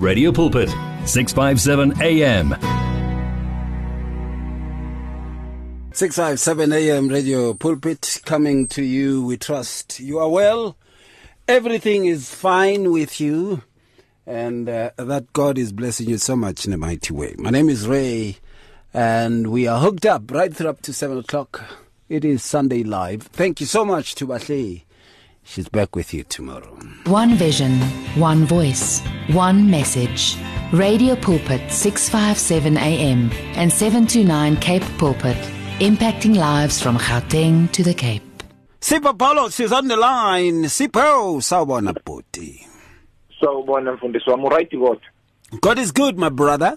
Radio Pulpit, 657 AM. 657 AM Radio Pulpit coming to you. We trust you are well. Everything is fine with you. And uh, that God is blessing you so much in a mighty way. My name is Ray. And we are hooked up right through up to 7 o'clock. It is Sunday Live. Thank you so much to Bahle. She's back with you tomorrow. One vision, one voice, one message. Radio Pulpit 657 AM and 729 Cape Pulpit, impacting lives from Gauteng to the Cape. Sipho Paulos is on the line. Sipho, sawubona bhuti. sawubona mfundisi wami right kodwa God is good, my brother.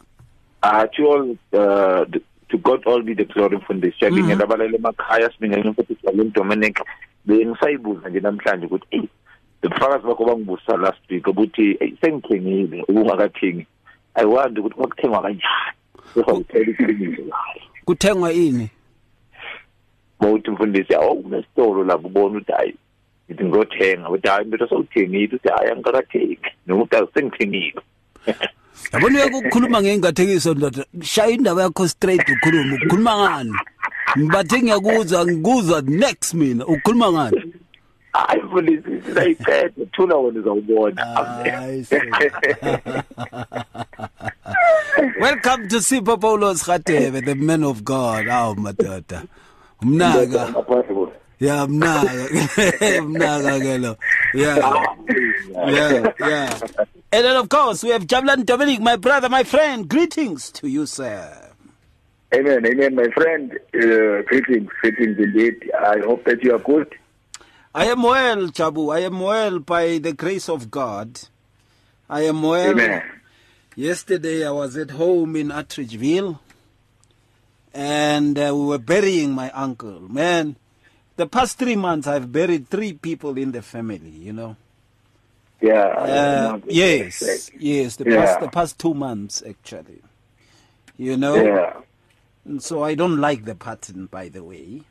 ah to all uh, to God all be the glory mfundisi siyabingelela abalala emakhaya sibingelela mfundisi wale Dominic bengisayibuza nje namhlanje ukuthi hey ubufakazi bakho bangibusa last week ukuthi "Hey, sengithengile ubungakathengi i wonder ukuthi kwakuthengwa kanjani uzawuthela iqiniso kahle Kuthengwa ini? mawuthi mfundisi awu kunesitolo lapho ubona ukuthi hayi ngithi ngizothenga uthi hayi mntu sewuthengile uthi hayi angikakathengi noma uthi sengithengile Yabona uyeke ukukhuluma ngengathekiso ndoda. Shaya indaba yakho straight ukhuluma. Ukhuluma ngani? Ngibathe ngiyakuzwa, ngikuzwa next mina. Ukhuluma ngani? hayi mfundisi sizayiqeda thula wona uzawubona Welcome to Sipho Paulos Khatebe, the man of God. Aw madoda. Umnaka. Yeah, mnaka. Mnaka ke lo. Yeah. Yeah, yeah. And then of course we have Jabulani Dominic, my brother, my friend. Greetings to you, sir. Amen, amen, my friend. Uh, greetings, greetings indeed. I hope that you are good. I am well, Jabu. I am well by the grace of God. I am well. Amen. Yesterday I was at home in Atteridgeville and uh, we were burying my uncle. Man, the past three months I've buried three people in the family, you know. Yeah. Uh, yes, yes, the Yeah. past the past two months actually. You know, Yeah. So I don't like the pattern, by the way.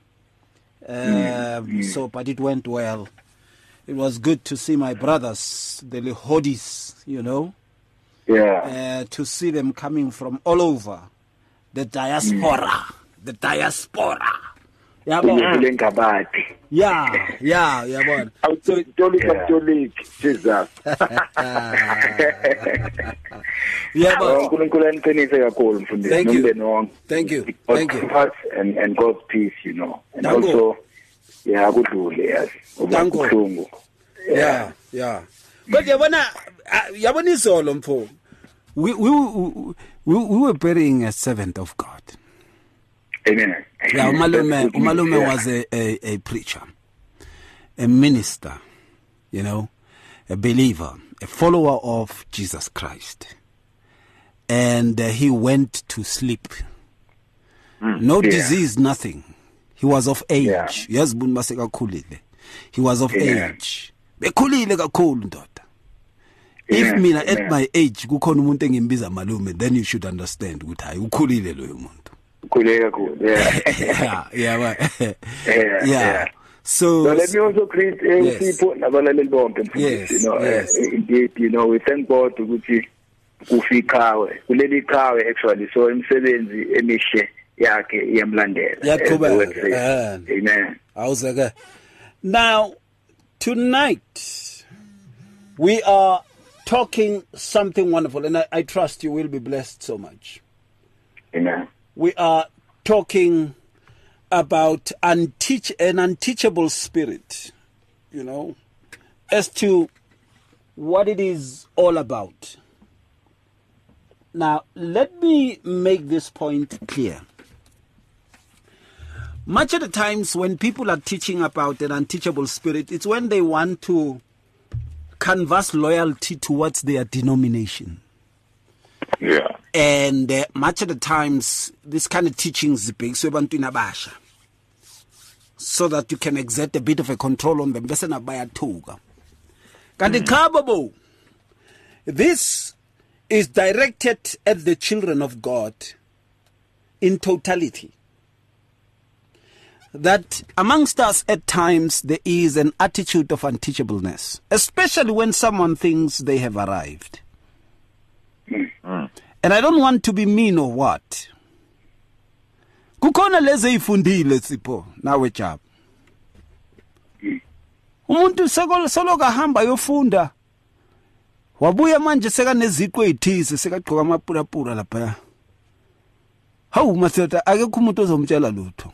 Mm, Um, So, but it went well. It was good to see my brothers, the Legodis, you know, Yeah. uh, to see them coming from all over, the diaspora, the diaspora. Yeah, Kule ngabadi. yeah, yeah, yeah, awutolika Yeah. mtoliki jesus yeah, Oh, uNkulunkulu aniqinise kakhulu mfundisi Thank you. nomndeni wonke. Thank you. Thank you. And and God's peace, you know. And Danko. also yeah, kudlule yazi. Kubuhlungu. yeah, yeah. But yabona, yabona izolo mfo. We we we we we were burying a servant of God. Amen. Yeah, Umalume, Umalume yeah. was a, a, a preacher, a minister, you know, a believer, a follower of Jesus Christ. And uh, he went to sleep. no Hmm, yeah. disease, nothing. He was of age. Yes, kakhulile. He was of age. Bekhulile kakhulu ndoda. If mina at my age kukhona umuntu engimbiza malume then you should understand ukuthi hayi ukhulile loyo muntu. Khule kakhulu. Yeah. yeah, yeah. Yeah, yeah. So, So let me also greet uSipho nabalaleli bonke Yes, you know yes. uh, indeed you know we thank God ukuthi kufiqhawe kuleli qhawe actually so imisebenzi emishe yakhe iyamlandela Iyaqhubeka, as the word says. yeah. amen Awuzeke. Now, tonight we are talking something wonderful, and I, I trust you will be blessed so much. amen We are talking about unteach an unteachable spirit, you know, as to what it is all about. Now, let me make this point clear. Much of the times when people are teaching about an unteachable spirit, it's when they want to canvass loyalty towards their denomination. Yeah. And uh, much of the times, this kind of teachings zibhekiswe ebantwini abasha so that you can exert a bit of a control on them bese nabo bayathuka. Kanti bobo this is directed at the children of god in totality. That amongst us at times there is an attitude of unteachableness especially when someone thinks they have arrived and i don't want to be mean or what. Kukhona lezi eyifundile sipho nawe jab. Umuntu seko soloka hamba yofunda wabuya manje sekaneziqo ezithize sekagqoka amapurapura lapha. Hawu madoda akekho umuntu ozomtshela lutho.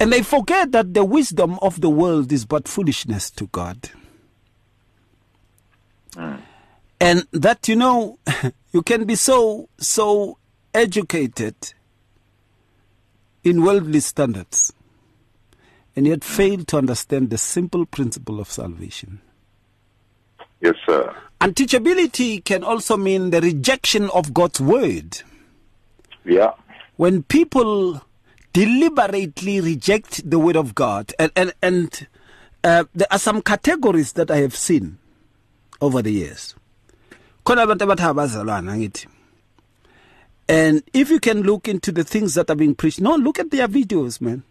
And they forget that the wisdom of the world is but foolishness to God. And that, you know, you can be so, so educated in worldly standards and yet fail to understand the simple principle of salvation. Yes, sir. Unteachability can also mean the rejection of God's word. Yeah. when people deliberately reject the word of God, and and, and uh, there are some categories that I have seen over the years. Khona abantu abathi abazalwana ngithi. And if you can look into the things that are being preached, no, look at their videos, man.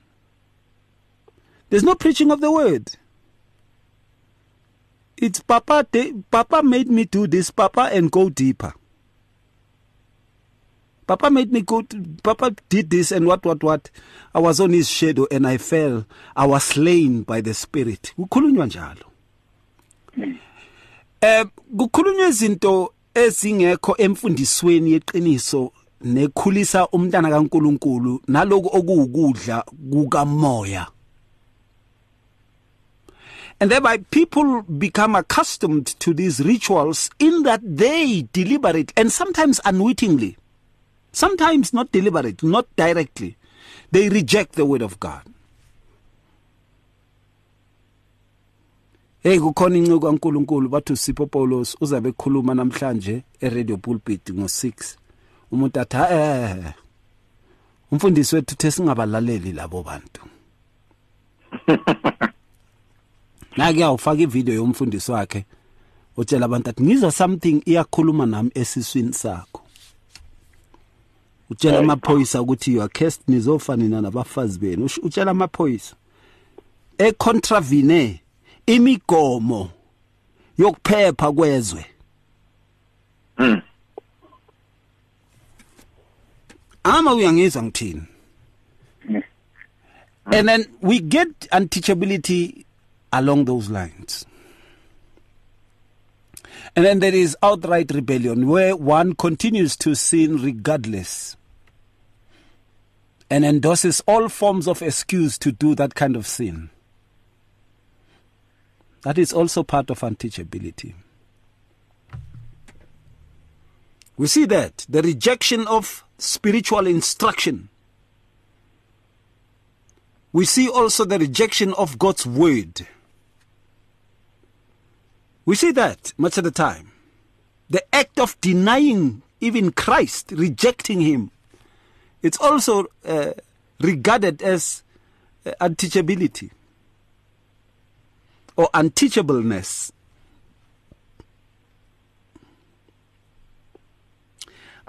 There's no preaching of the word. It's Papa. de- Papa made me do this, Papa, and go deeper. Papa made me go. To, Papa did this and what, what, what. I was on his shadow and I fell. I was slain by the Spirit. Eh kukhulunywa izinto ezingekho emfundisweni yeqiniso nekhulisa umntana kaNkuluNkulu naloku okuwukudla kukamoya. And thereby people become accustomed to these rituals in that they deliberate and sometimes unwittingly sometimes not deliberate, not directly, they reject the word of God. Hey kukhona inciko kaNkuluNkulu bathu Sipho Paulos uzabe ekhuluma namhlanje eRadio Pulpit ngo6 umuntu athi eh umfundisi wethu the singabalaleli labo bantu. Nake awufaka ivideo yomfundisi wakhe utshela abantu athi ngizwa something iyakhuluma nami esiswini sakho. Utshela amaphoyisa ukuthi you are cursed nizofanina nabafazi benu. Utshela amaphoyisa econtravene imigomo yokuphepha kwezwe. Hmm. Ama uyangizwa ngithini? Hmm. And then we get unteachability along those lines. And then there is outright rebellion where one continues to sin regardless and endorses all forms of excuse to do that kind of sin. That is also part of unteachability. We see that the rejection of spiritual instruction. We see also the rejection of God's word. We see that much of the time. The act of denying even Christ, rejecting him, it's also uh, regarded as uh, unteachability or unteachableness.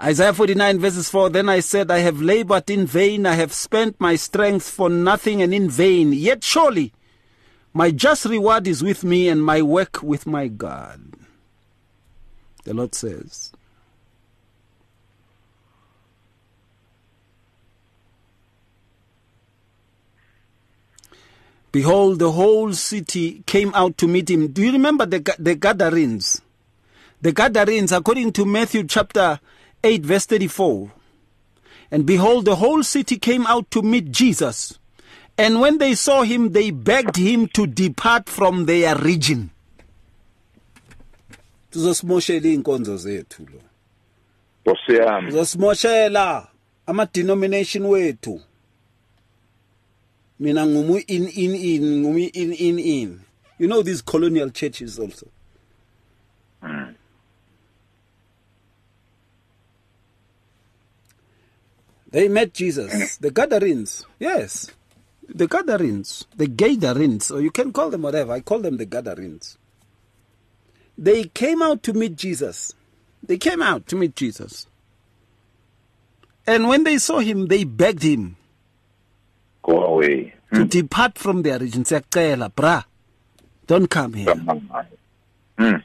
Isaiah 49 verses 4 Then I said, I have labored in vain, I have spent my strength for nothing and in vain. Yet surely my just reward is with me and my work with my God. The Lord says. Behold, the whole city came out to meet him. Do you remember the, the Gadarenes? The Gadarenes, according to Matthew chapter 8, verse 34. And behold, the whole city came out to meet Jesus. And when they saw him, they begged him to depart from their region. Tuzosimoshela inkonzo zethu lo. Nkosi yami. Uzosimoshela ama denomination wethu. Mina ngumu in in in ngumu in in in. You know these colonial churches also. They met Jesus, mm. the Gadarenes. Yes. The Gadarenes, the Gadarenes, or you can call them whatever. I call them the Gadarenes. They came out to meet Jesus. They came out to meet Jesus. And when they saw him, they begged him go away to depart from their region siyacela bra don't come here. Hmm.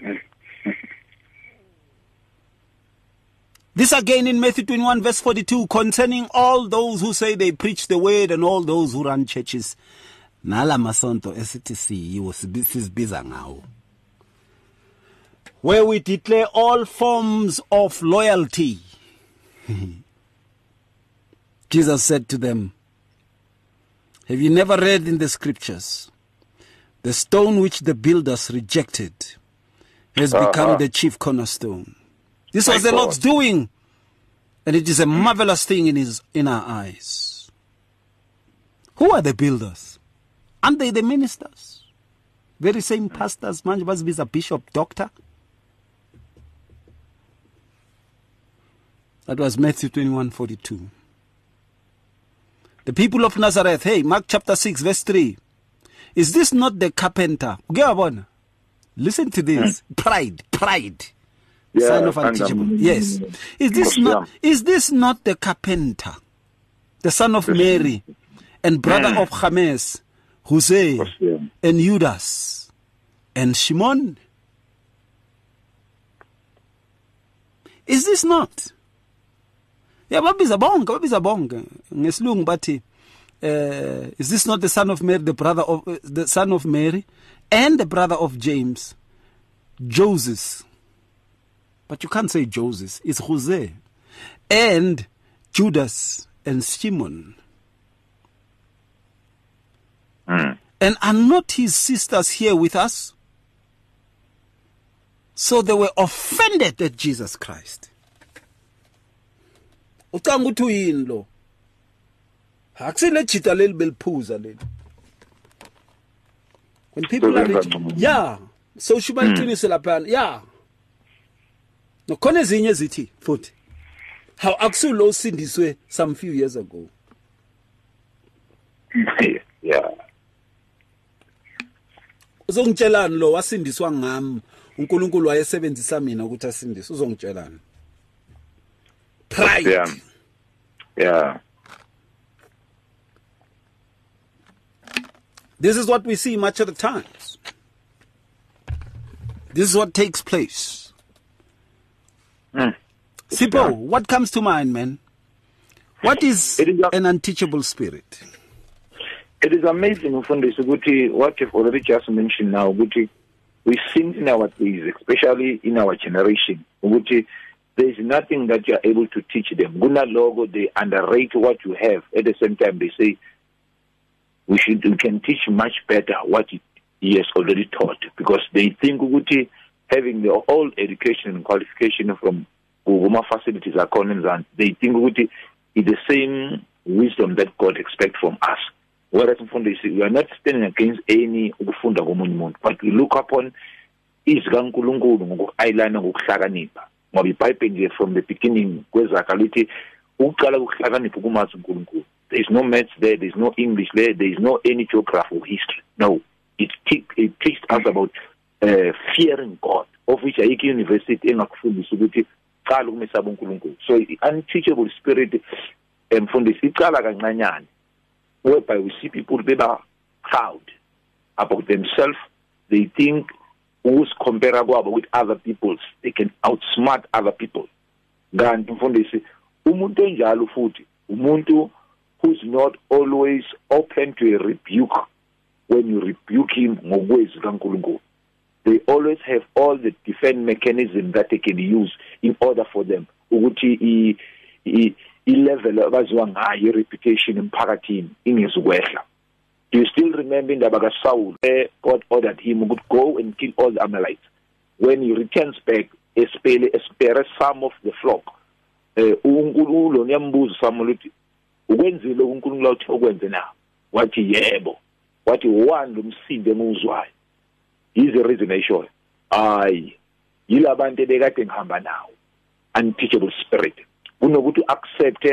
This again in Matthew 21, verse 42, concerning all those who say they preach the word and all those who run churches. Nala masonto esithi sizibiza now, Where we declare all forms of loyalty. Jesus said to them, Have you never read in the scriptures? The stone which the builders rejected has Uh-huh. become the chief cornerstone. This My was the God. Lord's doing, and it is a marvelous thing in his in our eyes. Who are the builders? Aren't they the ministers? Very same pastors, manje a bishop, doctor. That was Matthew 21 42. The people of Nazareth, hey, Mark chapter 6, verse 3. Is this not the carpenter? Listen to this. Pride, pride. Yeah, Sign of and, um, yes. Is this not is this not the carpenter? The son of Mary and brother of James, Jose and Judas and Shimon? Is this not? Yeah, babiza bonke, babiza bonke. Ngesilungu bathi uh, is this not the son of Mary, the brother of uh, the son of Mary and the brother of James, Joseph? But you can't say Joseph, it's Jose. And Judas and Simon. Mm. And are not his sisters here with us? So they were offended at Jesus Christ. Ucanga ukuthi uyini lo? Akusile jita leli beliphuza leli. When people are rich yeah so shubaliqinise laphana yeah nokhona ezinye zithi futhi how akusulo usindiswe some few years ago. Yeah. Uzongitshelani lo wasindiswa ngami? uNkulunkulu wayesebenzisa mina ukuthi asindise uzongitshelani? Pride. Yeah. Yeah. This is what we see much of the times. This is what takes place. Mm. Sipho, what comes to mind man? What is It is a- an unteachable spirit? It is amazing ukuthi what you've already just mentioned now ukuthi we seen in our days especially in our generation ukuthi there is nothing that you are able to teach them. Guna logo, they underrate what you have. At the same time they say we should we can teach much better what he, has already taught. Because they think ukuthi having the whole education and qualification from kuma facilities are akhona emzansi they think ukuthi is the same wisdom that God expects from us. Whereas mfundisi we are not standing against any ukufunda komunye but we look upon izikaNkuluNkulu ngokuayilana ngokuhlakanipha ngoba iBhayibheli nje from the beginning kwezakha lithi ukuqala ukuhlakanipha kumazi uNkulunkulu. There is no maths there there is no english there there is no any geography or history. No. It te- it teaches us about uh, fearing god of which ayikho university engakufundisa ukuthi qala ukumesaba uNkulunkulu. So i- unteachable spirit emfundisi iqala kancanyane whereby we see people beba proud about themselves. They think ukusicompare kwabo with other peoples they can outsmart other people. Kanti mfundisi umuntu onjalo futhi umuntu who's not always open to a rebuke when you rebuke him ngokwezi kaNkulunkulu. They always have all the defense mechanism that they can use in order for them ukuthi i, i-level abaziwa ngayo i-reputation emphakathini ingezukwehla do you still remember indaba kaSaul where God ordered him ukuthi go and kill all the Amalekites when he returns back espele espere some of the flock. Eh uNkulunkulu niyambuza Samuel uthi ukwenzile uNkulunkulu uthi okwenze na? Wathi yebo. Wathi one lomsindo enguzwayo is the reason ayishoyo hayi yilabantu ebekade ngihamba nawo. Unteachable spirit. Kunokuthi accept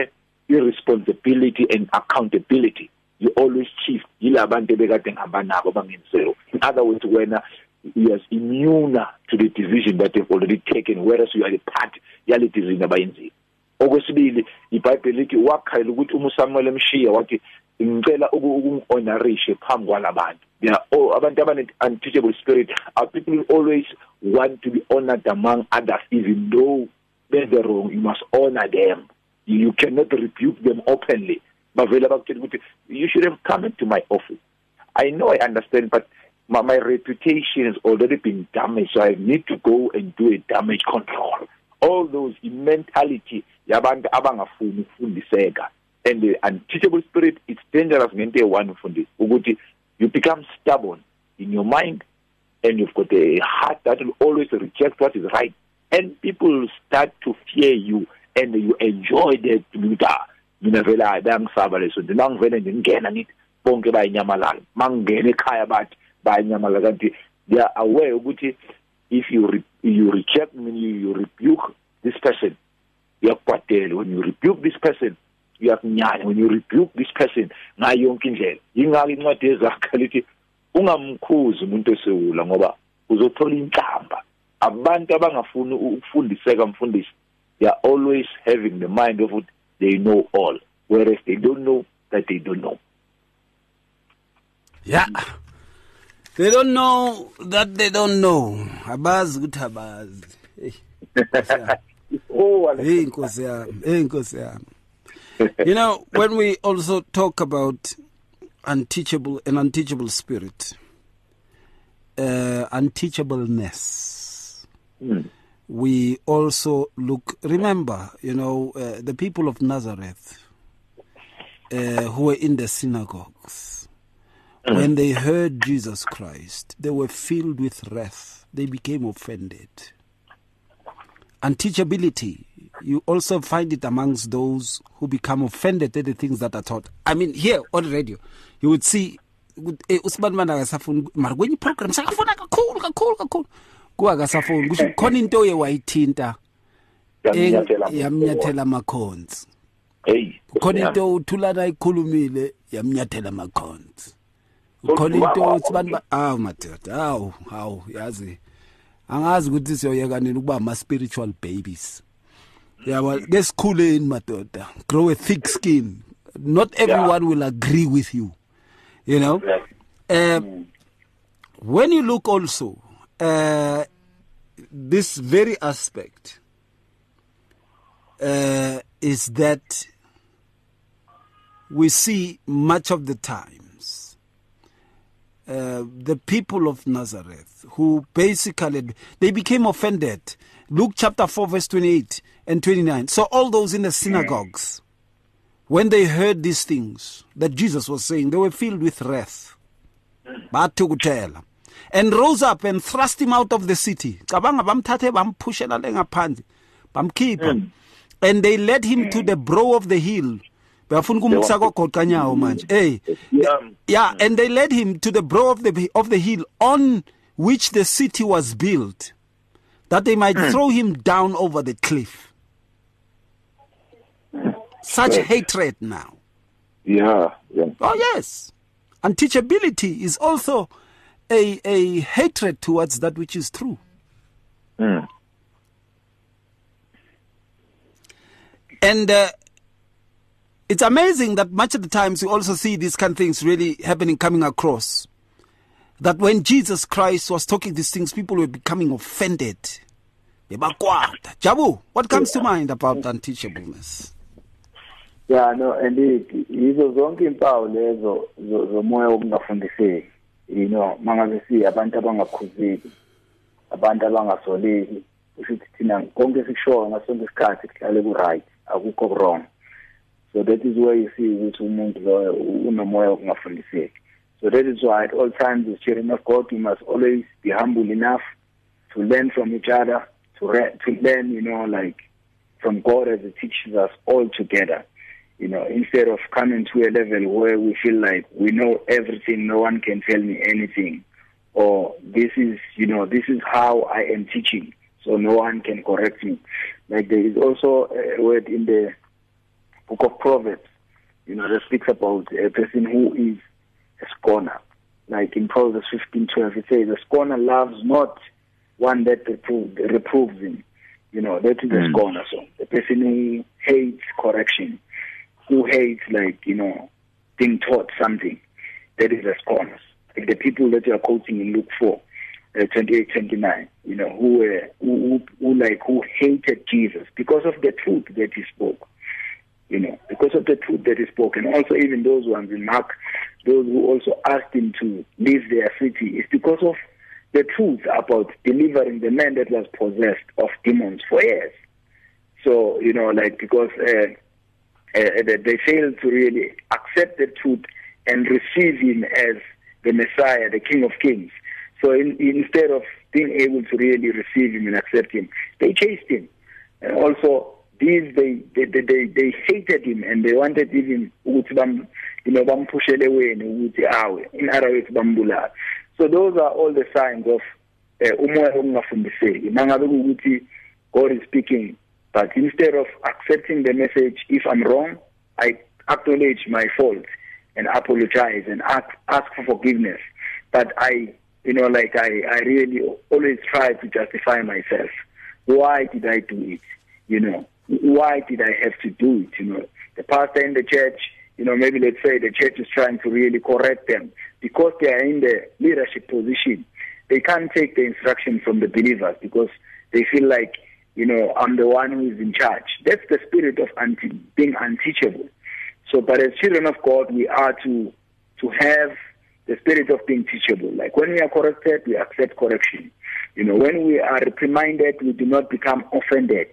irresponsibility and accountability. You always chief yilabantu ebekade ngihamba nabo abangenzileyo in other words wena are immune to the decision that they've already taken whereas you are a part yale decision abayenzile. Okwesibili iBhayibheli lithi wakhayela ukuthi uma uSamuel emshiya wathi ngicela ukungihonorishe phambi kwalabantu. Abantu abane unteachable spirit are people always want to be honored among others even though benze wrong you must honor them. You cannot rebuke them openly bavela bakutshela ukuthi you should have come into my office. I know i understand but my, my reputation has already been damaged so i need to go and do a damage control. All those mentality yabantu abangafuni ukufundiseka. And the unteachable spirit it's dangerous ngento eyi-one mfundisi ukuthi you become stubborn in your mind and you've got a heart that will always reject what is right. And people start to fear you and you enjoy that mina vele bayangisaba leso nto. Nangivele nje ngingena ngithi bonke bayinyamalala mangingena ekhaya bathi bayinyamalala kanti they are aware ukuthi if you re you reject me you, you rebuke this person uyakwatela when you rebuke this person uyakunyanya. When you rebuke this person ngayo yonke indlela. Yingakho incwadi yezakhe lithi ungamkhuzi umuntu esewula ngoba uzothola inhlamba. Abantu abangafuni ukufundiseka mfundisi they are always having the mind of they know all whereas they don't know that they don't know. Yeah. They don't know that they don't know. Abazi ukuthi abazi. Oh hey nkosi yami. Hey nkosi yami. You know when we also talk about unteachable an unteachable spirit uh unteachableness. Mm. We also look remember you know uh, the people of nazareth uh, who were in the synagogues mm. when they heard jesus christ they were filled with wrath. They became offended. Unteachability you also find it amongst those who become offended at the things that are taught. I mean here on radio you would see usibani bana akasafuni mara kwenye program sakafuna kakhulu kakhulu kakhulu kuwakasafuni kusho khona into oye wayithinta yamnyathela amakhonzi. Hey khona into uthulana ikhulumile yamnyathela amakhonzi. Khona into sibani awu madoda awu hawu yazi angazi ukuthi siyoyeka nini ukuba ama spiritual babies. Yabo ngesikhuleni madoda grow a thick skin. Not everyone will agree with you you know? Uh, when you look also uh, this very aspect uh, is that we see much of the times uh, the people of Nazareth who basically they became offended. Luke chapter 4 verse 28 and 29. So all those in the synagogues when they heard these things that Jesus was saying they were filled with wrath. Bathukutela and rose up and thrust him out of the city. Cabanga bamthathe bamphushela le ngaphandle. Bamkhipha. And they led him to the brow of the hill. Bafuna ukumsa kogoqanyawo manje. Hey eh, yeah and they led him to the brow of the of the hill on which the city was built that they might throw him down over the cliff. Such hatred now. Yeah yeah. Oh yes. Unteachability is also a a hatred towards that which is true. Mm. and uh, it's amazing that much of the times we also see these kind of things really happening coming across. That when jesus christ was talking these things people were becoming offended. Jabu what comes to mind about unteachableness yeah no indeed. Yizo zonke impawu lezo zo- zomoya wokungafundiseki you know mangabe si abantu abangakhuzeki abantu abangasoleki kusho ukuthi thina konke esikushoyo ngasonke isikhathi kuhlale ku-right akukho wrong. So that is where you see ukuthi umuntu loyo unomoya wokungafundiseki. So that is why at all times as children of god we must always be humble enough to learn from each other to re- to learn you know like from god as he teaches us all together. You know instead of coming to a level where we feel like we know everything no one can tell me anything or this is you know this is how i am teaching so no one can correct me. Like there is also a word in the book of proverbs you know that speaks about a person who is a scorner. Like in proverbs 15:12 it says a scorner loves not one that reprove, reproves him. You know that is a Mm. scorner so the person who hates correction who hates like you know being taught something that is a scorner like the people that you are quoting in Luke 4 uh, 28 29 you know who were who, who, who like who hated Jesus because of the truth that he spoke you know because of the truth that he spoke. And also even those ones in Mark those who also asked him to leave their city is because of the truth about delivering the man that was possessed of demons for years. So you know like because uh, uh, they failed to really accept the truth and receive him as the Messiah, the King of Kings. So in, instead of being able to really receive him and accept him, they chased him. And also, these they they they, they, hated him and they wanted even ukuthi bam you know bamphushele wena ukuthi in other words so those are all the signs of uh, umoya ongafundiseki mangabe ukuthi God is speaking but instead of accepting the message if i'm wrong i acknowledge my fault and apologize and ask ask for forgiveness. But i you know like i i really always try to justify myself. Why did i do it? You know why did i have to do it? You know the pastor in the church you know maybe let's say the church is trying to really correct them. Because they are in the leadership position they can't take the instruction from the believers because they feel like you know i'm the one who is in charge that's the spirit of anti being unteachable so, but as children of God, we are to to have the spirit of being teachable. Like when we are corrected, we accept correction. You know, when we are reprimanded, we do not become offended.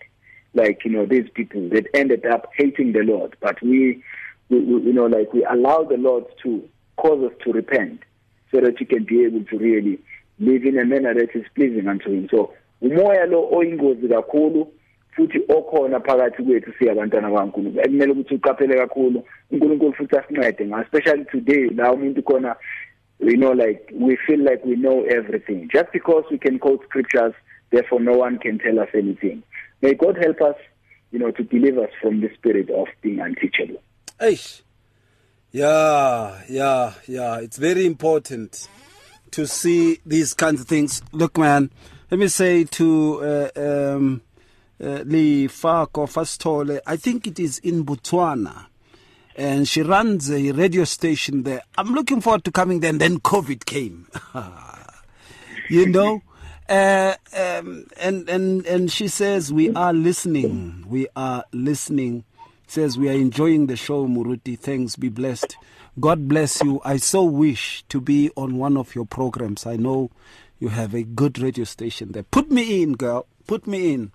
Like you know, these people that ended up hating the Lord, but we, we, we you know, like we allow the Lord to cause us to repent, so that we can be able to really live in a manner that is pleasing unto Him. So, umoya lo oyingozi kakhulu futhi okhona phakathi kwethu siyabantwana baNkulunkulu ekumele ukuthi uqaphele kakhulu uNkulunkulu futhi asincede nga especially today la umuntu khona we know like we feel like we know everything just because we can quote scriptures therefore no one can tell us anything may god help us you know to deliver us from the spirit of being unteachable Eish. Yeah, yeah, yeah. It's very important to see these kinds of things. Look, man, let me say to uh, um, uh, Lifako Fastole, I think it is in Botswana. And she runs a radio station there. I'm looking forward to coming there. And then COVID came. you know? Uh, um, and, and, and she says, We are listening. We are listening. Says, We are enjoying the show, Muruti. Thanks. Be blessed. God bless you. I so wish to be on one of your programs. I know you have a good radio station there. Put me in, girl. Put me in.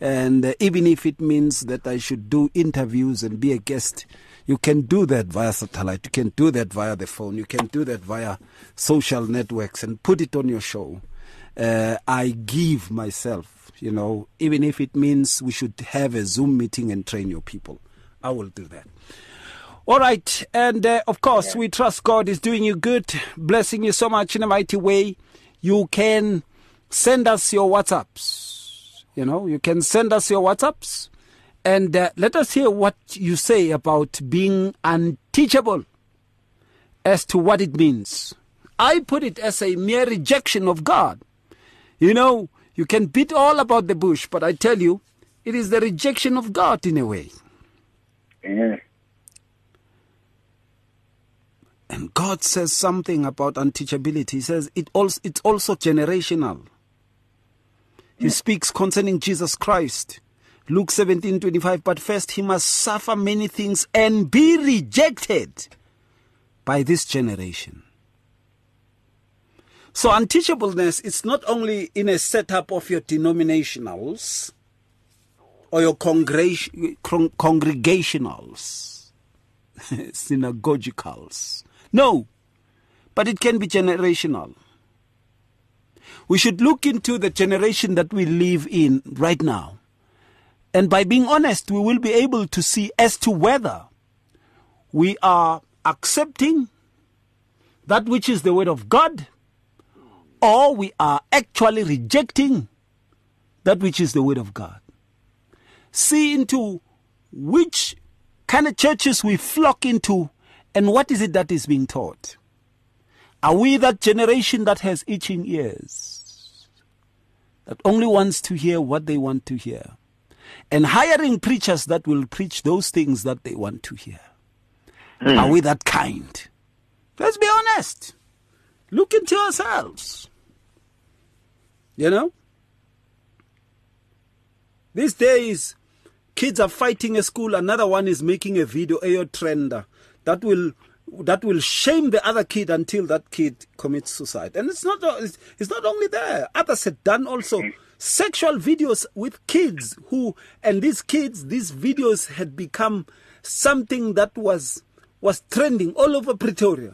And uh, even if it means that I should do interviews and be a guest, you can do that via satellite. You can do that via the phone. You can do that via social networks and put it on your show. Uh, I give myself, you know, even if it means we should have a Zoom meeting and train your people. I will do that. All right. And uh, of course, we trust God is doing you good, blessing you so much in a mighty way. You can send us your WhatsApps you know, you can send us your WhatsApps and uh, let us hear what you say about being unteachable as to what it means. I put it as a mere rejection of God. You know, you can beat all about the bush, but I tell you, it is the rejection of God in a way. Yeah. And God says something about unteachability. He says it also, it's also generational. He speaks concerning Jesus Christ. Luke 17 25. But first, he must suffer many things and be rejected by this generation. So, unteachableness is not only in a setup of your denominationals or your congregationals, synagogicals. No, but it can be generational. We should look into the generation that we live in right now. And by being honest, we will be able to see as to whether we are accepting that which is the word of God or we are actually rejecting that which is the word of God. See into which kind of churches we flock into and what is it that is being taught. Are we that generation that has itching ears? that only wants to hear what they want to hear, and hiring preachers that will preach those things that they want to hear. Mm. Are we that kind? Let's be honest. Look into ourselves. You know? These days, kids are fighting a school, another one is making a video, a trender, that will that will shame the other kid until that kid commits suicide. And it's not it's, it's not only there. Others had done also sexual videos with kids who and these kids, these videos had become something that was was trending all over Pretoria.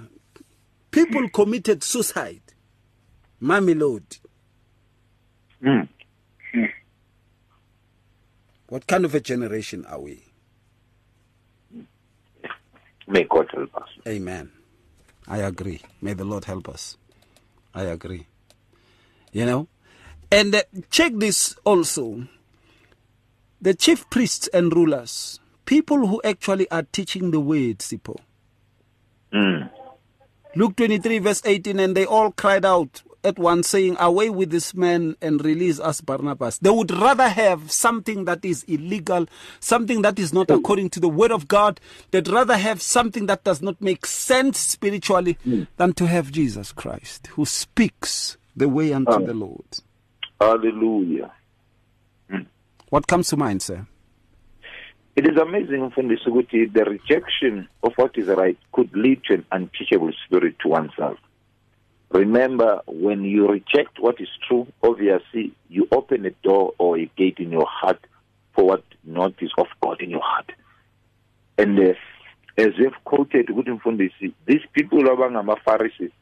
People committed suicide. Mamelodi. Mm. What kind of a generation are we? May God help us. Amen. I agree. May the Lord help us. I agree. You know? And uh, check this also. The chief priests and rulers, people who actually are teaching the word, Sipho. Mm. Luke 23, verse 18, and they all cried out at once, saying, Away with this man and release us, Barnabas. They would rather have something that is illegal, something that is not hmm. according to the word of God. They'd rather have something that does not make sense spiritually hmm. than to have Jesus Christ, who speaks the way unto Oh. the Lord. Hallelujah. Hmm. What comes to mind, sir? It is amazing, Mfundisi, the rejection of what is right could lead to an unteachable spirit to oneself. Remember, when you reject what is true, obviously you open a door or a gate in your heart for what not is of God in your heart. And uh, as you've quoted, ukuthi Mfundisi, these people abangama-Pharisees,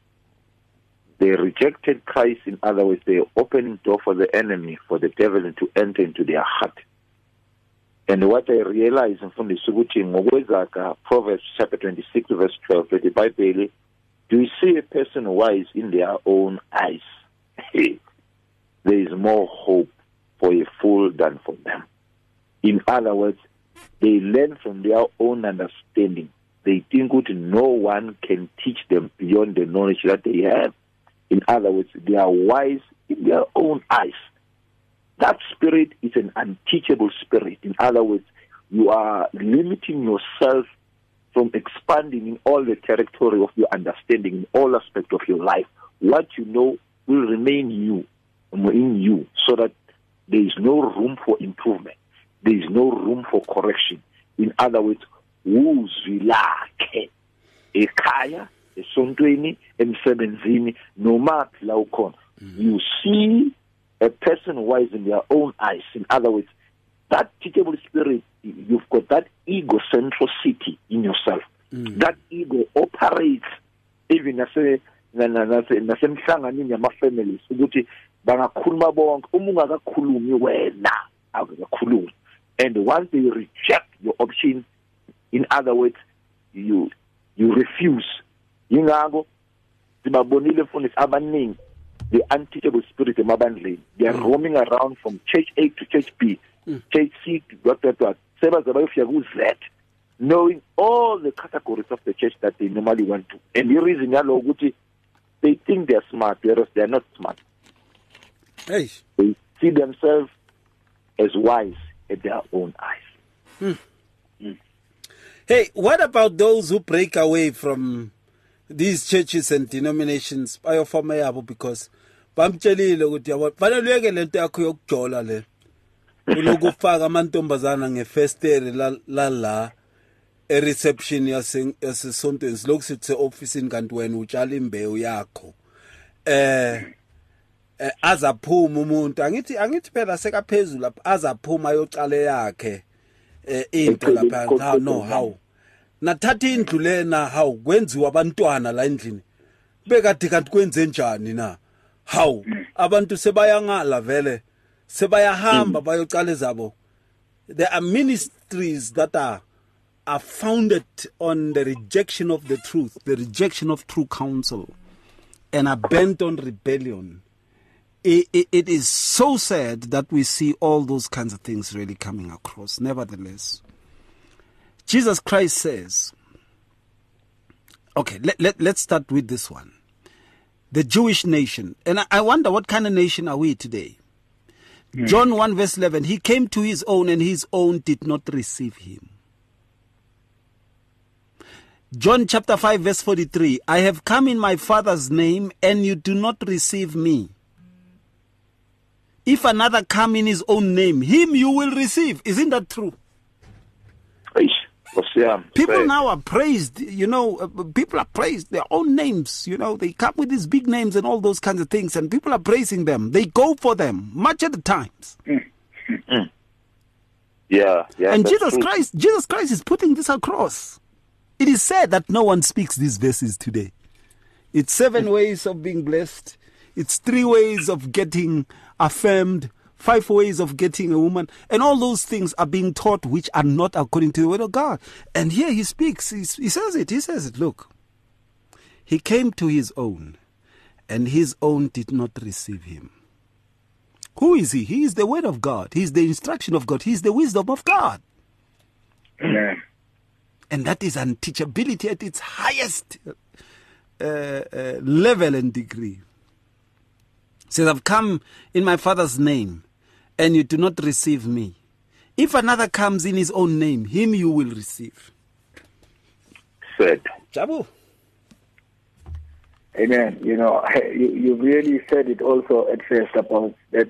they rejected Christ. In other words, they opened door for the enemy, for the devil to enter into their heart. And what I realize mfundisi ukuthi ngokwezaga Proverbs chapter 26 verse 12 lethi iBhayibheli do you see a person wise in their own eyes? There is more hope for a fool than for them. In other words they learn from their own understanding. They think that no one can teach them beyond the knowledge that they have. In other words they are wise in their own eyes. That spirit is an unteachable spirit. In other words, you are limiting yourself from expanding in all the territory of your understanding, in all aspects of your life. What you know will remain you, in you, so that there is no room for improvement. There is no room for correction. In other words, uzwi lakhe ekhaya esontweni emsebenzini noma la ukhona mm-hmm. you see a person wise in their own eyes. In other words, that teachable spirit, you've got that egocentricity in yourself. That ego operates even nase na- na- nase- nasemhlanganweni yama-families ukuthi bangakhuluma bonke. Uma ungakakhulumi wena akakakhulumi and once they reject your option in other words you you refuse. Yingakho sibabonile mfundisi abaningi. The unteachable spirit in emabandleni they are mm. roaming around from church A to church B mm. church C to what what what sebaze bayofika ku-Z knowing all the categories of the church that they normally went to. And the reason yalo ukuthi they think they are smart whereas they are not smart. Hey, they see themselves as wise at their own eyes. Hmm. Hmm. Hey, what about those who break away from these churches and denominations? Bayofama yabo because bamtshelile ukuthi yabo fanele uyeke lento yakho yokujola le. Kulokufaka amantombazana ngefestere la la la e-reception yase- yasesontweni silokhu sithi se-ofisini kanti wena utshala imbewu yakho. Eh eh, azaphuma umuntu. Angithi angithi phela sekaphezulu lapha azaphuma ayocala yakhe eh into Eceleni lapha. ha koqoqo no lami. how nathatha indlu lena hawu kwenziwa abantwana la endlini. Bekade kanti kwenze njani na? Hawu abantu sebayangala vele. Sebayahamba mm. bayocala ezabo there are ministries that are are founded on the rejection of the truth the rejection of true counsel and are bent on rebellion. It, it, it is so sad that we see all those kinds of things really coming across. Nevertheless Jesus Christ says, okay, let, let, let's start with this one. The Jewish nation. And I, wonder what kind of nation are we today? Hmm. John 1 verse 11, he came to his own and his own did not receive him. John chapter 5 verse 43, I have come in my father's name and you do not receive me. If another come in his own name, him you will receive. Isn't that true? Eish. People now are praised, you know, uh, uh, people are praised their own names, you know, they come with these big names and all those kinds of things, and people are praising them. They go for them much at the times. Yeah, yeah. and Jesus true. Christ, Jesus Christ is putting this across. It is said that no one speaks these verses today. It's seven ways of being blessed. It's three ways of getting affirmed, five ways of getting a woman, and all those things are being taught which are not according to the word of God. And here he speaks. He, he says it. He says it. Look, he came to his own, and his own did not receive him. Who is he? He is the word of God. He is the instruction of God. He is the wisdom of God. Amen. and that is unteachability at its highest uh, uh, level and degree. Says, I've come in my Father's name, and you do not receive me. If another comes in his own name, him you will receive. Said. Jabu. Amen. You know, you, you really said it also at first about that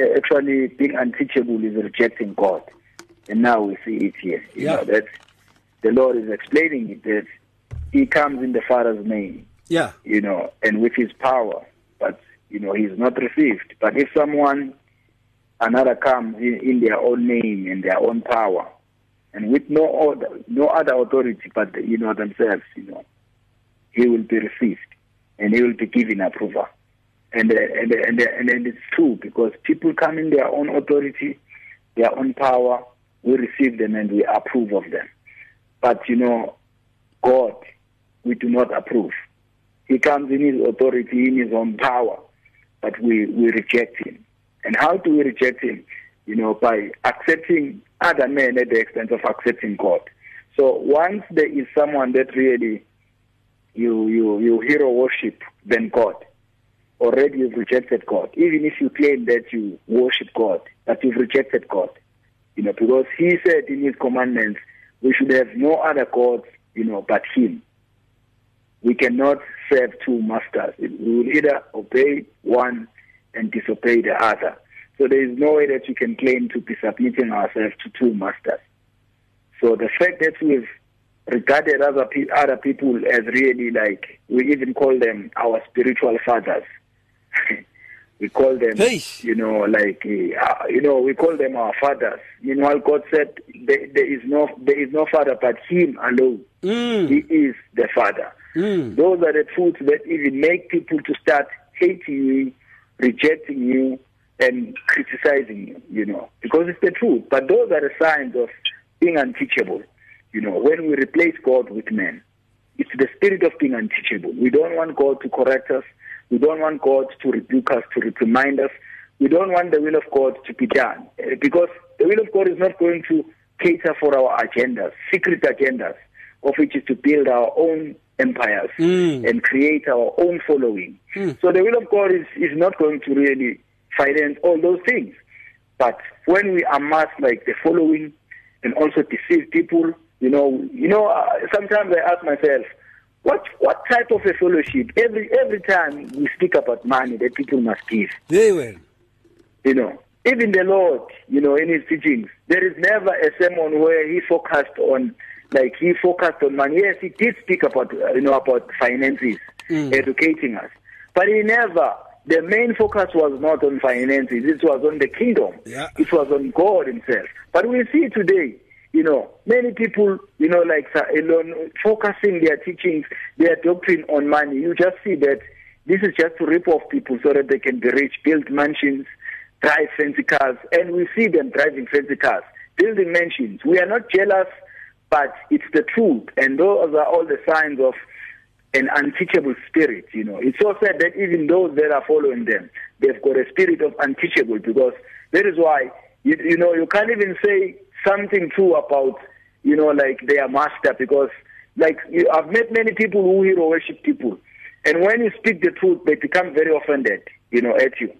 uh, actually being unteachable is rejecting God. And now we see it here. You Yeah. know, that the Lord is explaining it that He comes in the Father's name, Yeah. you know, and with His power, but, you know, He's not received. But if someone, another comes in, in their own name and their own power, and with no order, no other authority but, you know, themselves, you know, he will be received and he will be given approval. And, and, and, and, and it's true because people come in their own authority, their own power, we receive them and we approve of them. But you know, God, we do not approve. He comes in his authority, in his own power, but we, we reject him. And how do we reject him? You know, by accepting other men at the expense of accepting God. So once there is someone that really you you you hero worship than God. Already you've rejected God. Even if you claim that you worship God, but you've rejected God. You know, because He said in His commandments, we should have no other gods, you know, but Him. We cannot serve two masters. We will either obey one and disobey the other. So there is no way that we can claim to be submitting ourselves to two masters. So the fact that we've regarded other pe- other people as really like we even call them our spiritual fathers. we call them, Hey. you know, like uh, you know, we call them our fathers. Meanwhile, God said there, there is no there is no father but Him alone. Mm. He is the Father. Mm. Those are the truths that even make people to start hating you, rejecting you, and criticizing you, you know, because it's the truth. But those are the signs of being unteachable. You know, when we replace God with men, it's the spirit of being unteachable. We don't want God to correct us. We don't want God to rebuke us, to reprimand us. We don't want the will of God to be done Eh, because the will of God is not going to cater for our agendas, secret agendas, of which is to build our own empires Mm. and create our own following. So the will of God is, is not going to really finance all those things. But when we amass like the following and also deceive people, you know, you know, uh, sometimes I ask myself, what what type of a fellowship? Every every time we speak about money that people must give, Very well. you know, even the Lord, you know, in his teachings, there is never a sermon where he focused on, like he focused on money. Yes, he did speak about, uh, you know, about finances, educating us, but he never. The main focus was not on finances; it was on the kingdom. Yeah. It was on God Himself. But we see today, you know, many people, you know, like Elon, focusing their teachings, their doctrine on money. You just see that this is just to rip off people so that they can be rich, build mansions, drive fancy cars, and we see them driving fancy cars, building mansions. We are not jealous, but it's the truth, and those are all the signs of an unteachable spirit. You know, it's so sad that even those that are following them, they've got a spirit of unteachable because that is why you, you know you can't even say something true about you know like their master because like you, I've met many people who hero worship people, and when you speak the truth, they become very offended. You know, at you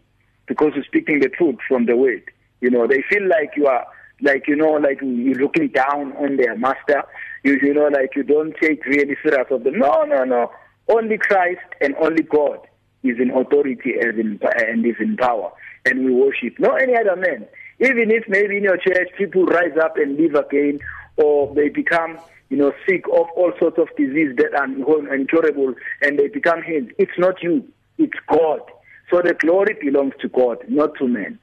because you're speaking the truth from the word. You know, they feel like you are like you know like you're looking down on their master. You you know like you don't take really serious of them. No, no, no. Only Christ and only God is in authority and in and is in power. and we worship. No any other man. Even if maybe in your church people rise up and live again, or they become you know, sick of all sorts of disease that are incurable and they become healed. It's not you, it's God. So the glory belongs to God, not to man.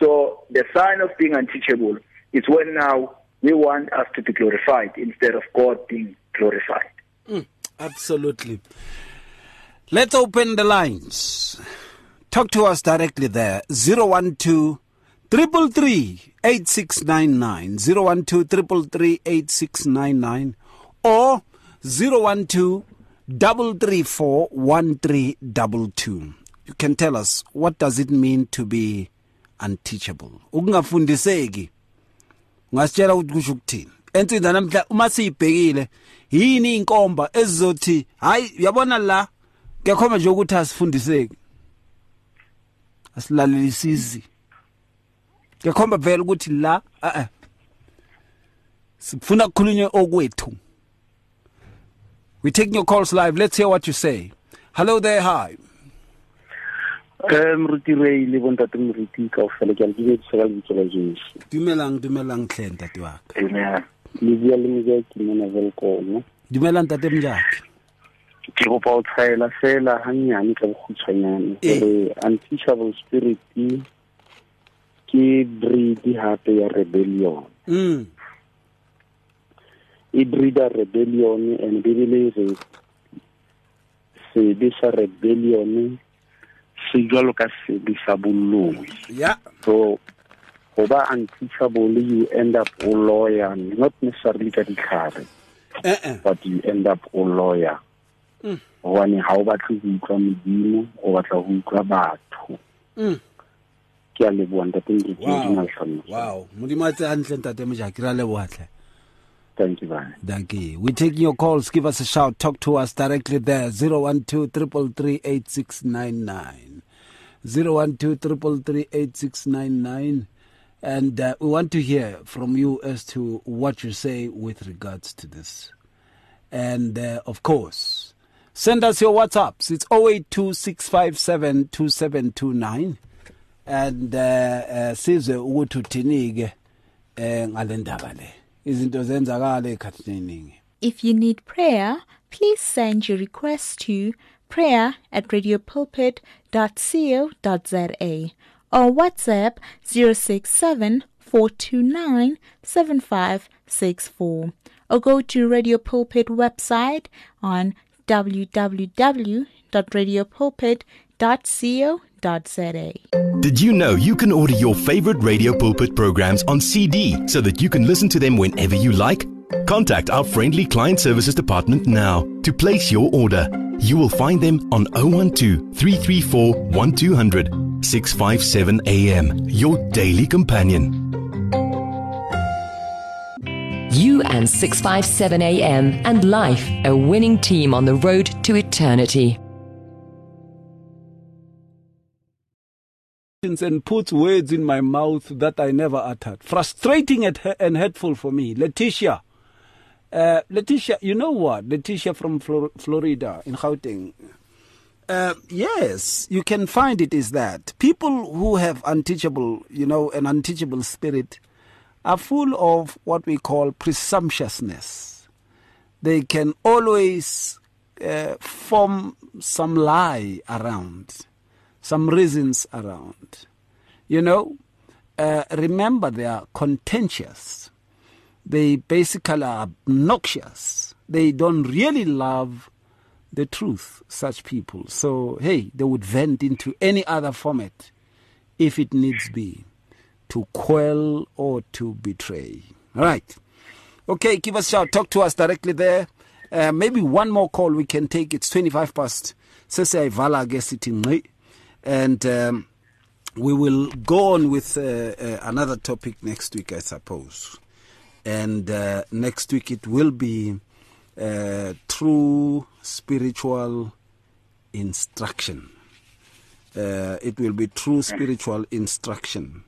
So the sign of being unteachable is when now we want us to be glorified instead of God being glorified. Mm, absolutely. Let's open the lines. Talk to us directly there. 012 triple three eight six nine nine zero one two triple three eight six nine nine or zero one two double three four one three double two. You can tell us what does it mean to be unteachable. Ungasitshela ukuthi kusho ukuthini. Ensinda namhla uma siyibhekile yini inkomba ezizothi hayi uyabona la kuyakhomba nje ukuthi asifundiseki. Asilalelisisi kuyakhomba vele ukuthi la a sifuna kukhulunywe okwethu. We taking your calls live. Let's hear what you say. Hello there hi. Eh mruti re le bontate moruti ka ofela ke a le ke ka lebitso la Jesu. Dumelang dumelang tlhe ntate waka le bua le mja ke mona velkomo dumelang ntate mjaki. Ke kopa o tshwaela fela gannyane ka bokhutshwanyane Eh. gore unteachable spirit ke breed hape ya rebellion. Mm. E breeda rebellion and bebele re sebe sa rebellion se jwalo ka sebe sa boloi. Yeah so go ba unteachable you end up o lawyer not necessarily ka ditlhare eh but you end up o lawyer. Gobane ga o batle go utlwa modimo o batla go utlwa batho. Mm. Ke a leboa ntate wow. ndina wow. Modimo a tse hantle ntate mjaki ra leboga hle thank you bye Thank you. We're taking your calls. Give us a shout. Talk to us directly there. 012 333 012 And uh, we want to hear from you as to what you say with regards to this. And uh, of course, send us your WhatsApps. It's 082 657 2729. And uh, uh, sizwe ukuthi uthini-ke eh ngale le izinto zenzakala If you need prayer, please send your request to prayer at radiopulpit.co.za or WhatsApp 067 429 7564 or go to Radio Pulpit website on www.radiopulpit.co.za. Did you know you can order your favorite Radio Pulpit programs on CD so that you can listen to them whenever you like? Contact our friendly client services department now to place your order. You will find them on 012 334 1200 657 AM, your daily companion. You and 657 AM and life, a winning team on the road to eternity. And puts words in my mouth that I never uttered. Frustrating and, hurtful for me. Letitia. Uh, Letitia, you know what? Letitia from Flor- Florida in Gauteng. Uh, yes, you can find it is that people who have unteachable, you know, an unteachable spirit are full of what we call presumptuousness. They can always uh, form some lie around, some reasons around. You know, uh, remember they are contentious. They basically are obnoxious. They don't really love the truth, such people. So, hey, they would vent into any other format if it needs be to quell or to betray. All right. Okay, give us a shout. Talk to us directly there. Uh, maybe one more call we can take. It's 25 past. Sese Ivala Gesiti And um, we will go on with uh, uh, another topic next week, I suppose. And uh, next week it will be true spiritual instruction. Uh, it will be true spiritual instruction.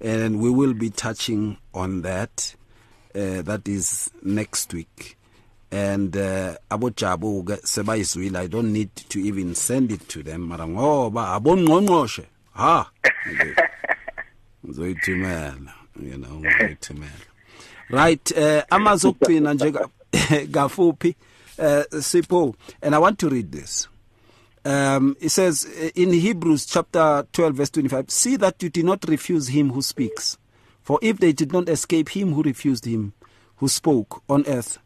And we will be touching on that. Uh, that is next week. And uh, abojabu sebayizwile. I don't need to even send it to them mara ngoba abongqongqoshe. Ha! Ngizoyithumela you know ngizoyithumela. Right uh, amazokugcina nje gafuphi uh, sipho and i want to read this. Um, it says uh, in Hebrews chapter 12, verse 25, see that you do not refuse him who speaks. For if they did not escape him who refused him, who spoke on earth,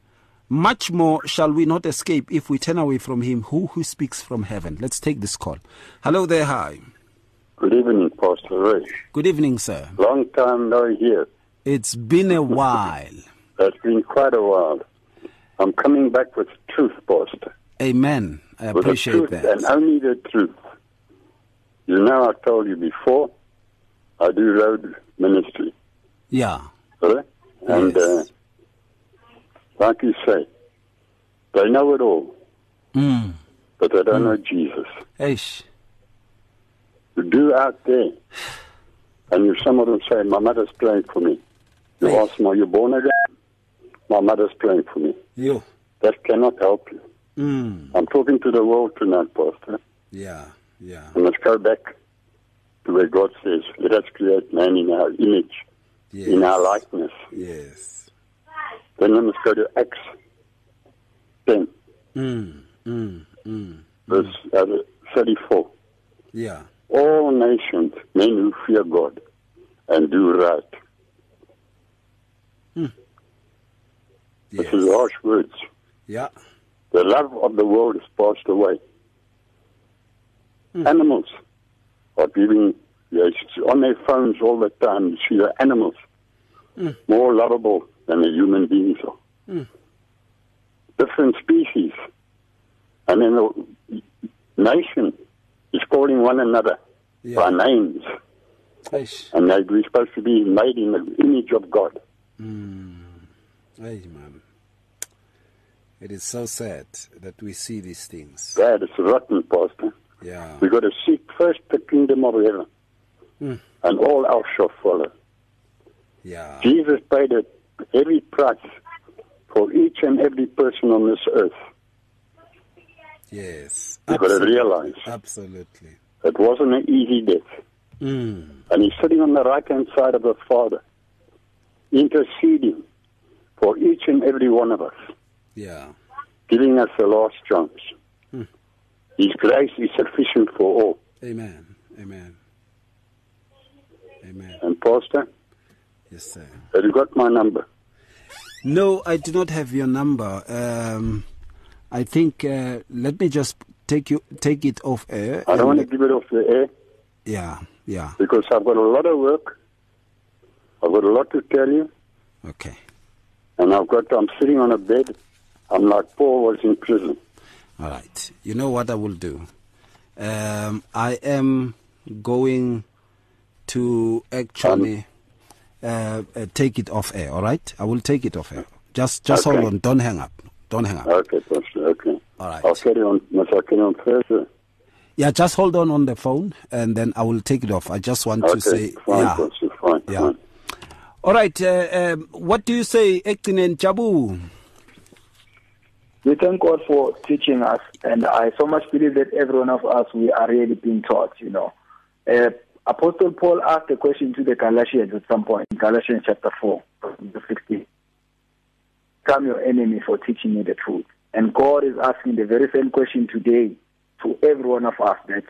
much more shall we not escape if we turn away from him who, who speaks from heaven. Let's take this call. Hello there, hi. Good evening, Pastor Rich. Good evening, sir. Long time no here. It's been a while. It's been quite a while. I'm coming back with truth, Pastor. Amen. I with appreciate that. and only the truth. You know, I told you before, I do road ministry, Yeah. right? And Yes. uh, like you say, they know it all, Mm. but they don't know Jesus. Eish. You do out there, and you some of them say, "My mother's praying for me." You Hey. ask them, "Are you born again?" My mother's praying for me. You. That cannot help you. Mm. I'm talking to the world tonight, Pastor. Yeah. Yeah. We must go back to where God says, "Let us create man in our image, Yes. in our likeness." Yes. Then we must go to Acts 10, Mm. Mm. Mm. verse uh, 34. Yeah. All nations, men who fear God and do right. Yes. This is harsh words. Yeah. The love of the world has passed away. Animals are giving, yes, on their phones all the time. You see the animals more lovable than the human beings are. Hmm. Different species. And then the nation is calling one another by names. Eish. And we're supposed to be made in the image of God. Hmm. Hey, man. It is so sad that we see these things. That is rotten, Pastor. Yeah. we got to seek first the kingdom of heaven, hmm. and all else shall follow. Yeah. Jesus paid a heavy price for each and every person on this earth. Yes. You got to realize Absolutely. it wasn't an easy death. Mm. And he's sitting on the right hand side of the Father, interceding for each and every one of us, Yeah. giving us the last chance. His grace is sufficient for all. Amen. Amen. Amen. And Pastor, Yes, sir. have you got my number? No, I do not have your number. Um, I think uh, let me just take you take it off air. I don't want to give it off the air Yeah. Yeah. because I've got a lot of work. I've got a lot to tell you. Okay. And I've got, I'm sitting on a bed. I'm like Paul was in prison. All right. You know what I will do? Um, I am going to actually uh, uh, take it off air. All right. I will take it off air. Just just Okay. hold on. Don't hang up. Don't hang up. Okay, Pastor, okay. All right. I'll carry on. Must I carry on further? Yeah, just hold on on the phone, and then I will take it off. I just want Okay, to say, fine, yeah. Pastor, fine, Yeah. fine. All right. Uh, um, what do you say, Ektinen Jabu? We thank God for teaching us, and I so much believe that every one of us we are really being taught. You know, uh, Apostle Paul asked a question to the Galatians at some point in Galatians chapter four, verse sixteen. Come your enemy for teaching you the truth, and God is asking the very same question today to every one of us: that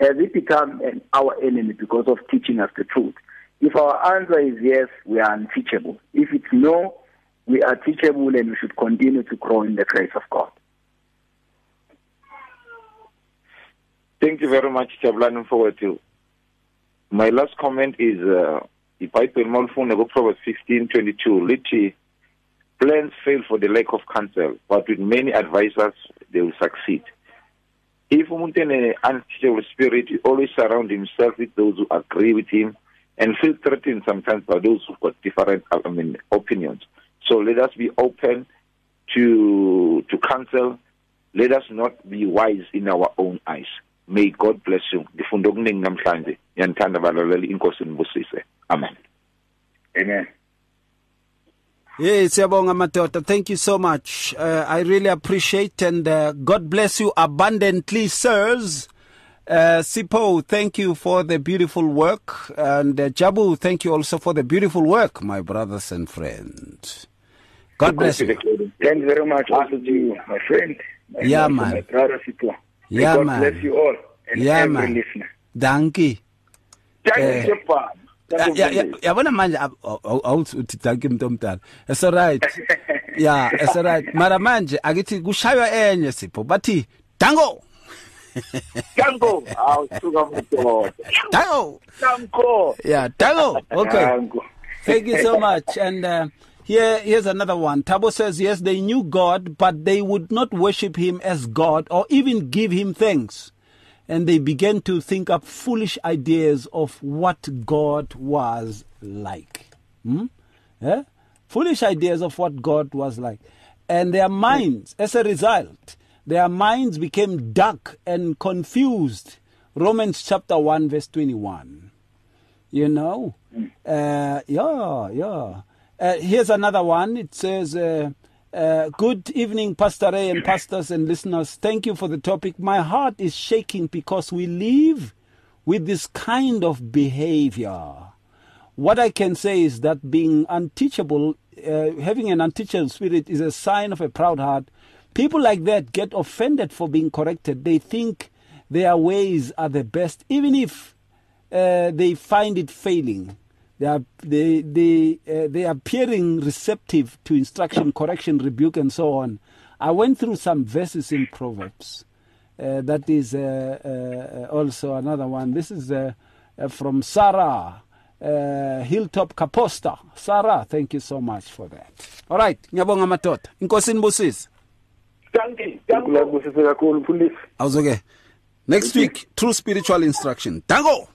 has it become an, our enemy because of teaching us the truth? If our answer is yes, we are unteachable. If it's no, we are teachable and we should continue to grow in the grace of God. Thank you very much, Jabulani Mfowethu. My last comment is uh, iBhayibheli malifunda kuProverbs 15:22 lithi plans fail for the lack of counsel but with many advisors they will succeed. If umuntu ene unteachable spirit he always surround himself with those who agree with him and feel threatened sometimes by those who've got different I mean opinions. So let us be open to to counsel. Let us not be wise in our own eyes. May God bless you. Ngifunda okuningi namhlanje. Ngiyanithanda balaleli inkosi nibusise. Amen. Amen. Yes, siyabonga madoda. Thank you so much. Uh, I really appreciate and uh, God bless you abundantly, sirs. Uh, Sipho, thank you for the beautiful work. And uh, Jabu, thank you also for the beautiful work, my brothers and friends. God bless you. Thank you very much also to you, my friend. My Yeah, man. My brother Sipho. May Yeah, God man. bless you all and Yeah, every man. listener. Danki. Thank Eh, you, Stefan. Ya- ya- ya- yabona manje ab- aw- aw- awuthi uthi danki mntu omdala it's alright yeah it's alright mara manje akithi kushaywa enye sipho bathi dango Dango. Awu suka mntoda. dango Dango. yeah dango okay Dango. Thank you so much. And uh, here, here's another one. Thabo says, yes, they knew God, but they would not worship him as God or even give him thanks. And they began to think up foolish ideas of what God was like. Hmm? Yeah? Foolish ideas of what God was like. And their minds, as a result, their minds became dark and confused. Romans chapter 1, verse 21 you know uh, yeah yeah uh, here's another one. It says uh, uh, good evening pastor ray and pastors and listeners. Thank you for the topic. My heart is shaking because we live with this kind of behavior. What i can say is that being unteachable uh, having an unteachable spirit is a sign of a proud heart. People like that get offended for being corrected. They think their ways are the best even if uh, they find it failing. They are they they uh, they are appearing receptive to instruction, correction, rebuke, and so on. I went through some verses in Proverbs. Uh, that is uh, uh, also another one. This is uh, uh, from Sarah uh, Hilltop Kaposta. Sarah, thank you so much for that. All right, ngiyabonga madoda. Inkosi nibusise. Thank you. Dango. Kulabusise kakhulu mfundisi. Awuzoke. Next week, true spiritual instruction. Dango.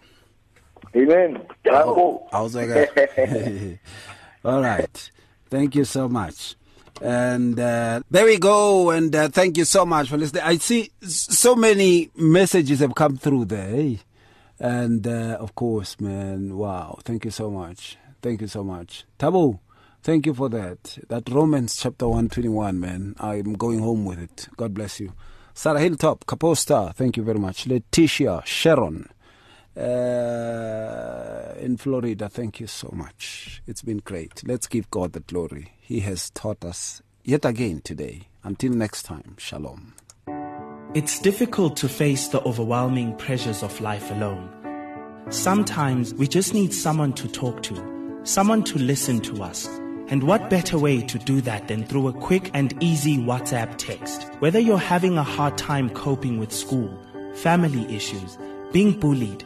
Amen. Dango. Awuzwakala. All right. Thank you so much. And uh, there we go. And uh, thank you so much for listening. I see so many messages have come through there. eh? And uh, of course, man, wow. Thank you so much. Thank you so much. Thabo, thank you for that. That Romans chapter 121, man. I'm going home with it. God bless you. Sarah Hilltop, Caposta, thank you very much. Letitia, Sharon, uh, in Florida. Thank you so much. It's been great. Let's give God the glory. He has taught us yet again today. Until next time, shalom. It's difficult to face the overwhelming pressures of life alone. Sometimes we just need someone to talk to, someone to listen to us. And what better way to do that than through a quick and easy WhatsApp text? Whether you're having a hard time coping with school, family issues, being bullied,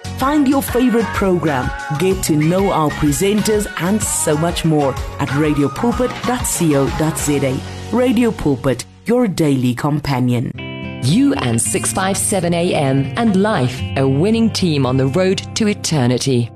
Find your favorite program, get to know our presenters, and so much more at radiopulpit.co.za. Radio Pulpit, your daily companion. You and 657 AM and life, a winning team on the road to eternity.